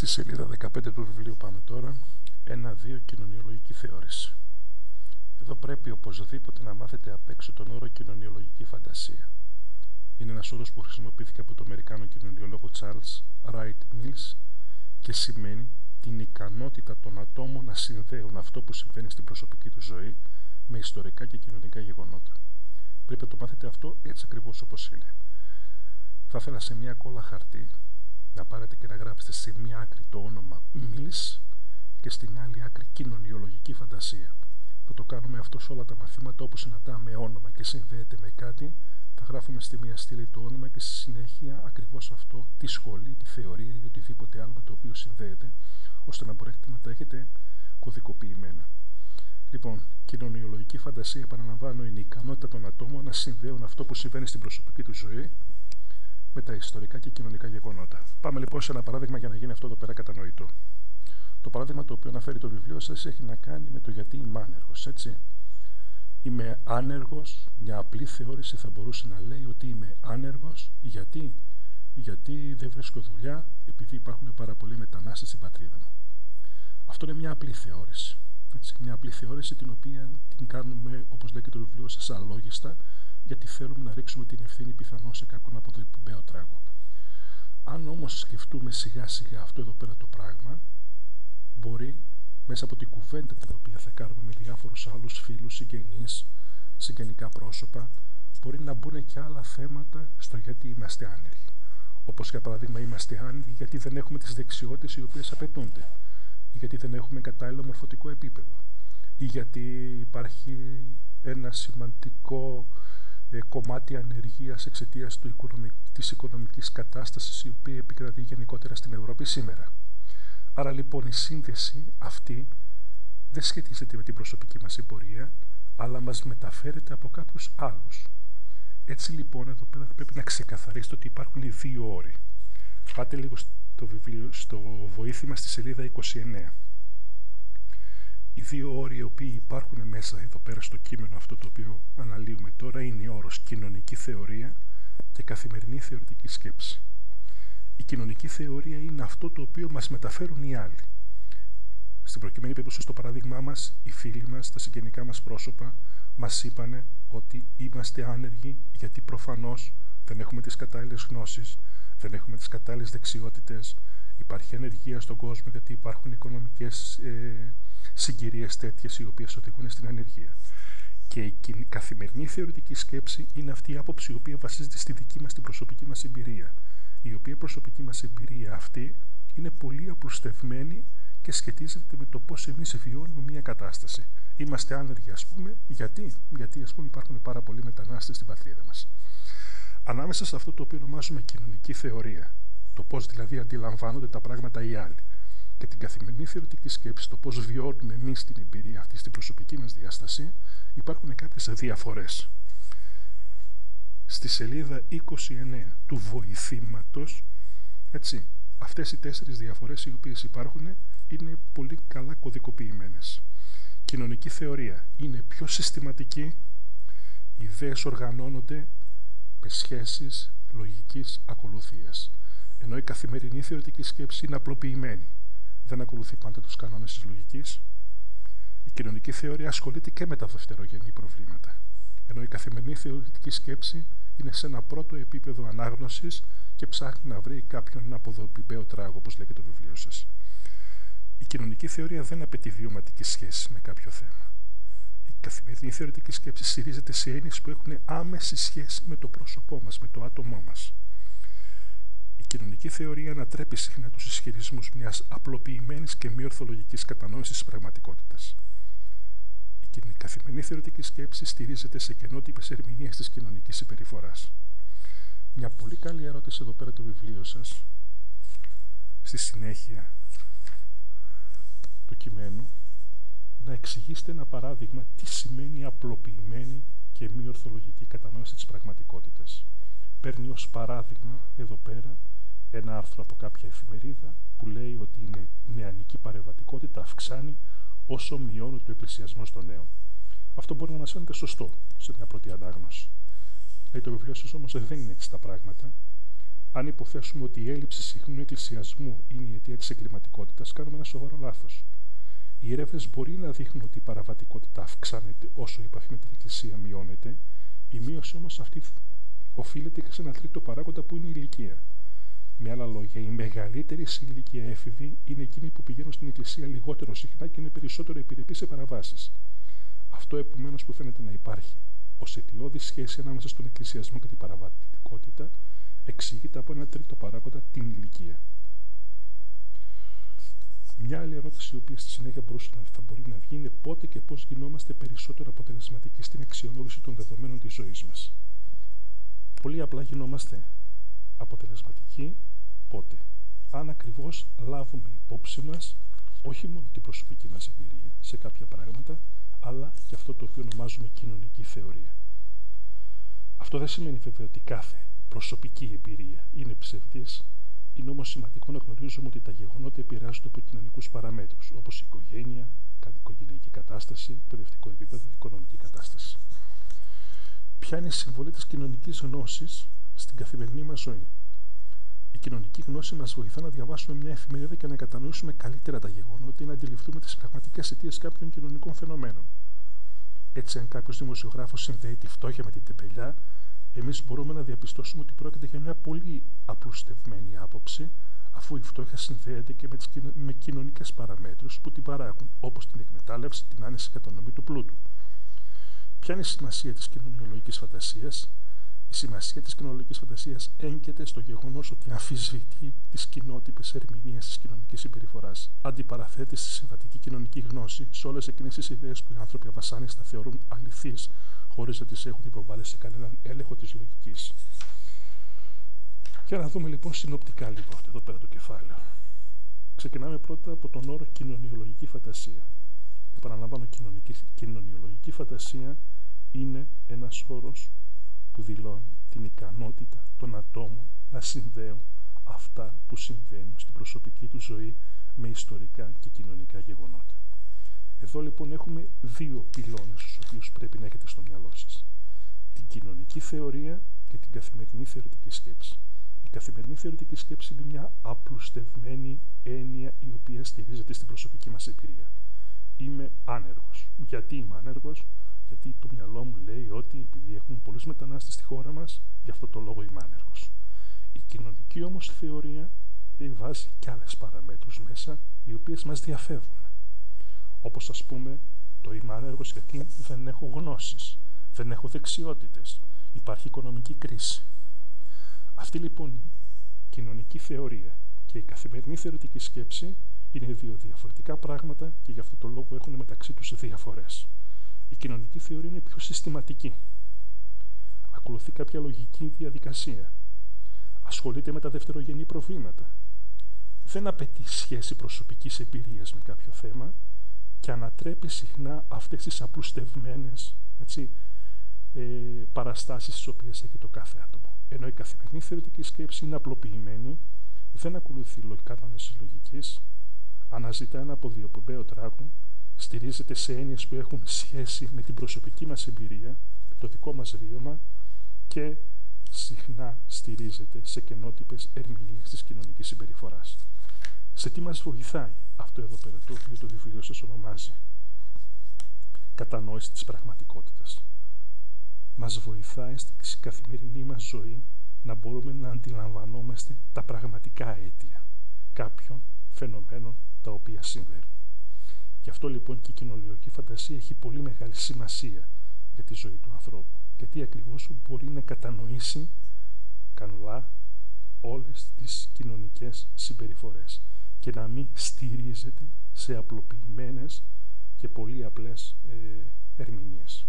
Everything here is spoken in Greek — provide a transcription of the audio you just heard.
Στη σελίδα 15 του βιβλίου πάμε τώρα. Ένα-δύο κοινωνιολογική θεώρηση. Εδώ πρέπει οπωσδήποτε να μάθετε απ' έξω τον όρο κοινωνιολογική φαντασία. Είναι ένας όρος που χρησιμοποιήθηκε από τον Αμερικάνο κοινωνιολόγο Charles Wright Mills και σημαίνει την ικανότητα των ατόμων να συνδέουν αυτό που συμβαίνει στην προσωπική τους ζωή με ιστορικά και κοινωνικά γεγονότα. Πρέπει να το μάθετε αυτό έτσι ακριβώς όπως είναι. Θα ήθελα σε μια κόλλα χαρτί να πάρετε και να γράψετε σε μία άκρη το όνομα Μιλς και στην άλλη άκρη κοινωνιολογική φαντασία. Θα το κάνουμε αυτό σε όλα τα μαθήματα όπου συναντάμε όνομα και συνδέεται με κάτι θα γράφουμε στη μία στήλη το όνομα και στη συνέχεια ακριβώς αυτό, τη σχολή, τη θεωρία ή οτιδήποτε άλλο με το οποίο συνδέεται ώστε να μπορέσετε να τα έχετε κωδικοποιημένα. Λοιπόν, κοινωνιολογική φαντασία, επαναλαμβάνω, είναι η ικανότητα των ατόμων να συνδέουν αυτό που συμβαίνει στην προσωπική τους ζωή με τα ιστορικά και κοινωνικά γεγονότα. Πάμε λοιπόν σε ένα παράδειγμα για να γίνει αυτό εδώ πέρα κατανοητό. Το παράδειγμα το οποίο αναφέρει το βιβλίο σας έχει να κάνει με το γιατί είμαι άνεργος, έτσι. Είμαι άνεργος, μια απλή θεώρηση θα μπορούσε να λέει ότι είμαι άνεργος γιατί, γιατί δεν βρίσκω δουλειά επειδή υπάρχουν πάρα πολλοί μετανάστες στην πατρίδα μου. Αυτό είναι μια απλή θεώρηση. Έτσι, μια απλή θεώρηση την οποία την κάνουμε, όπως λέει και το βιβλίο σας, αλόγιστα γιατί θέλουμε να ρίξουμε την ευθύνη πιθανώς σε κάποιον από το επιπέο τράγο. Αν όμως σκεφτούμε σιγά σιγά αυτό εδώ πέρα το πράγμα, μπορεί μέσα από την κουβέντα την οποία θα κάνουμε με διάφορους άλλους φίλους, συγγενείς, συγγενικά πρόσωπα, μπορεί να μπουν και άλλα θέματα στο γιατί είμαστε άνεργοι. Όπως για παράδειγμα είμαστε άνεργοι γιατί δεν έχουμε τις δεξιότητες οι οποίες απαιτούνται ή γιατί δεν έχουμε κατάλληλο μορφωτικό επίπεδο ή γιατί υπάρχει ένα σημαντικό ε, κομμάτι ανεργίας εξαιτίας οικονομικ... της οικονομικής κατάστασης η οποία επικρατεί γενικότερα στην Ευρώπη σήμερα. Άρα λοιπόν η σύνδεση αυτή δεν σχετίζεται με την προσωπική μας εμπορία, αλλά μας μεταφέρεται από κάποιους άλλους. Έτσι λοιπόν εδώ πέρα θα πρέπει να ξεκαθαρίσετε ότι υπάρχουν οι δύο όροι. Πάτε λίγο στο βιβλίο, στο βοήθημα στη σελίδα 29 οι δύο όροι οι οποίοι υπάρχουν μέσα εδώ πέρα στο κείμενο αυτό το οποίο αναλύουμε τώρα είναι η όρος κοινωνική θεωρία και καθημερινή θεωρητική σκέψη. Η κοινωνική θεωρία είναι αυτό το οποίο μας μεταφέρουν οι άλλοι. Στην προκειμένη περίπτωση στο παράδειγμά μας, οι φίλοι μας, τα συγγενικά μας πρόσωπα μας είπανε ότι είμαστε άνεργοι γιατί προφανώς δεν έχουμε τις κατάλληλες γνώσεις, δεν έχουμε τις κατάλληλες δεξιότητες, υπάρχει ανεργία στον κόσμο γιατί υπάρχουν οικονομικές ε, συγκυρίες τέτοιες οι οποίες οδηγούν στην ανεργία. Και η καθημερινή θεωρητική σκέψη είναι αυτή η άποψη η οποία βασίζεται στη δική μας την προσωπική μας εμπειρία. Η οποία προσωπική μας εμπειρία αυτή είναι πολύ απλουστευμένη και σχετίζεται με το πώς εμείς βιώνουμε μια κατάσταση. Είμαστε άνεργοι, ας πούμε, γιατί, γιατί ας πούμε, υπάρχουν πάρα πολλοί μετανάστες στην πατρίδα μας. Ανάμεσα σε αυτό το οποίο ονομάζουμε κοινωνική θεωρία, το πώς δηλαδή αντιλαμβάνονται τα πράγματα οι άλλοι, και την καθημερινή θεωρητική σκέψη, το πώς βιώνουμε εμείς την εμπειρία αυτή στην προσωπική μας διάσταση, υπάρχουν κάποιες διαφορέ. Στη σελίδα 29 του βοηθήματος, έτσι, αυτές οι τέσσερις διαφορές οι οποίες υπάρχουν είναι πολύ καλά κωδικοποιημένες. Κοινωνική θεωρία είναι πιο συστηματική, οι ιδέες οργανώνονται με σχέσεις λογικής ακολουθίας. Ενώ η καθημερινή θεωρητική σκέψη είναι απλοποιημένη δεν ακολουθεί πάντα τους κανόνες της λογικής. Η κοινωνική θεωρία ασχολείται και με τα δευτερογενή προβλήματα. Ενώ η καθημερινή θεωρητική σκέψη είναι σε ένα πρώτο επίπεδο ανάγνωσης και ψάχνει να βρει κάποιον αποδοπιπαίο τράγο, όπως λέει και το βιβλίο σας. Η κοινωνική θεωρία δεν απαιτεί βιωματική σχέση με κάποιο θέμα. Η καθημερινή θεωρητική σκέψη στηρίζεται σε έννοιες που έχουν άμεση σχέση με το πρόσωπό μας, με το άτομό μας κοινωνική θεωρία ανατρέπει συχνά τους ισχυρισμούς μιας απλοποιημένης και μη ορθολογικής κατανόησης της πραγματικότητας. Η καθημερινή θεωρητική σκέψη στηρίζεται σε κενότυπε ερμηνείες της κοινωνικής συμπεριφοράς. Μια πολύ καλή ερώτηση εδώ πέρα το βιβλίο σας, στη συνέχεια του κειμένου, να εξηγήσετε ένα παράδειγμα τι σημαίνει απλοποιημένη και μη ορθολογική κατανόηση της πραγματικότητας. Παίρνει ως παράδειγμα εδώ πέρα ένα άρθρο από κάποια εφημερίδα που λέει ότι η νεανική παρεμβατικότητα αυξάνει όσο μειώνει το εκκλησιασμός των νέων. Αυτό μπορεί να μα φαίνεται σωστό σε μια πρώτη ανάγνωση. Λέει το βιβλίο σας όμως δεν είναι έτσι τα πράγματα. Αν υποθέσουμε ότι η έλλειψη συχνού εκκλησιασμού είναι η αιτία της εγκληματικότητας, κάνουμε ένα σοβαρό λάθος. Οι έρευνε μπορεί να δείχνουν ότι η παραβατικότητα αυξάνεται όσο η επαφή με την Εκκλησία μειώνεται. Η μείωση όμως αυτή οφείλεται και σε ένα τρίτο παράγοντα που είναι η ηλικία. Με άλλα λόγια, οι μεγαλύτεροι σε ηλικία έφηβοι είναι εκείνοι που πηγαίνουν στην Εκκλησία λιγότερο συχνά και είναι περισσότερο επιρρεπείς σε παραβάσεις. Αυτό επομένως που φαίνεται να υπάρχει ως αιτιώδη σχέση ανάμεσα στον εκκλησιασμό και την παραβατικότητα εξηγείται από ένα τρίτο παράγοντα, την ηλικία. Μια άλλη ερώτηση, η οποία στη συνέχεια μπορούσε να, θα μπορεί να βγει, είναι πότε και πώς γινόμαστε περισσότερο αποτελεσματικοί στην αξιολόγηση των δεδομένων της ζωής μας. Πολύ απλά γινόμαστε αποτελεσματικοί πότε. Αν ακριβώς λάβουμε υπόψη μας όχι μόνο την προσωπική μας εμπειρία σε κάποια πράγματα, αλλά και αυτό το οποίο ονομάζουμε κοινωνική θεωρία. Αυτό δεν σημαίνει βέβαια ότι κάθε προσωπική εμπειρία είναι ψευδής, είναι όμως σημαντικό να γνωρίζουμε ότι τα γεγονότα επηρεάζονται από κοινωνικούς παραμέτρους, όπως η οικογένεια, οικογενειακή κατάσταση, παιδευτικό επίπεδο, οικονομική κατάσταση. Ποια είναι η συμβολή της κοινωνικής γνώσης στην καθημερινή μας ζωή. Η κοινωνική γνώση μας βοηθά να διαβάσουμε μια εφημερίδα και να κατανοήσουμε καλύτερα τα γεγονότα ή να αντιληφθούμε τις πραγματικές αιτίες κάποιων κοινωνικών φαινομένων. Έτσι, αν κάποιος δημοσιογράφος συνδέει τη φτώχεια με την τεμπελιά, εμείς μπορούμε να διαπιστώσουμε ότι πρόκειται για μια πολύ απλουστευμένη άποψη, αφού η φτώχεια συνδέεται και με, τις, με κοινωνικές παραμέτρους που την παράγουν, όπως την εκμετάλλευση, την άνεση κατανομή του πλούτου. Ποια είναι η σημασία της κοινωνιολογικής φαντασίας, η σημασία της κοινωνικής φαντασίας έγκυται στο γεγονός ότι αμφισβητεί τις κοινότυπες ερμηνείες της κοινωνικής συμπεριφοράς. Αντιπαραθέτεις στη συμβατική κοινωνική γνώση σε όλες εκείνες τις ιδέες που οι άνθρωποι αβασάνιστα θεωρούν αληθείς, χωρίς να τις έχουν υποβάλει σε κανέναν έλεγχο της λογικής. Για να δούμε λοιπόν συνοπτικά λίγο εδώ πέρα το κεφάλαιο. Ξεκινάμε πρώτα από τον όρο κοινωνιολογική φαντασία. Επαναλαμβάνω, κοινωνική, κοινωνιολογική φαντασία είναι ένας όρος που δηλώνει την ικανότητα των ατόμων να συνδέουν αυτά που συμβαίνουν στην προσωπική τους ζωή με ιστορικά και κοινωνικά γεγονότα. Εδώ λοιπόν έχουμε δύο πυλώνες στους οποίους πρέπει να έχετε στο μυαλό σας. Την κοινωνική θεωρία και την καθημερινή θεωρητική σκέψη. Η καθημερινή θεωρητική σκέψη είναι μια απλουστευμένη έννοια η οποία στηρίζεται στην προσωπική μας εμπειρία. Είμαι άνεργος. Γιατί είμαι άνεργος; Γιατί το μυαλό μου λέει ότι επειδή έχουν πολλούς μετανάστες στη χώρα μας, γι' αυτό το λόγο είμαι άνεργος. Η κοινωνική όμως θεωρία βάζει και άλλες παραμέτρους μέσα, οι οποίες μας διαφεύγουν. Όπως ας πούμε, το είμαι άνεργος γιατί δεν έχω γνώσεις, δεν έχω δεξιότητες, υπάρχει οικονομική κρίση. Αυτή λοιπόν η κοινωνική θεωρία και η καθημερινή θεωρητική σκέψη είναι δύο διαφορετικά πράγματα και γι' αυτό το λόγο έχουν μεταξύ τους διαφορές. Η κοινωνική θεωρία είναι πιο συστηματική. Ακολουθεί κάποια λογική διαδικασία. Ασχολείται με τα δευτερογενή προβλήματα. Δεν απαιτεί σχέση προσωπικής εμπειρίας με κάποιο θέμα και ανατρέπει συχνά αυτές τις απλουστευμένες έτσι, ε, παραστάσεις τις οποίες έχει το κάθε άτομο. Ενώ η καθημερινή θεωρητική σκέψη είναι απλοποιημένη, δεν ακολουθεί κανόνες της λογικής, αναζητά ένα αποδιοπομπαίο τράγο στηρίζεται σε έννοιες που έχουν σχέση με την προσωπική μας εμπειρία, με το δικό μας βίωμα και συχνά στηρίζεται σε κενότυπες ερμηνείες της κοινωνικής συμπεριφοράς. Σε τι μας βοηθάει αυτό εδώ πέρα το οποίο το βιβλίο σας ονομάζει. Κατανόηση της πραγματικότητας. Μας βοηθάει στην καθημερινή μας ζωή να μπορούμε να αντιλαμβανόμαστε τα πραγματικά αίτια κάποιων φαινομένων τα οποία συμβαίνουν. Γι' αυτό λοιπόν και η κοινωνιολογική φαντασία έχει πολύ μεγάλη σημασία για τη ζωή του ανθρώπου. Γιατί ακριβώς μπορεί να κατανοήσει καλά όλες τις κοινωνικές συμπεριφορές και να μην στηρίζεται σε απλοποιημένες και πολύ απλές ε, ερμηνείες.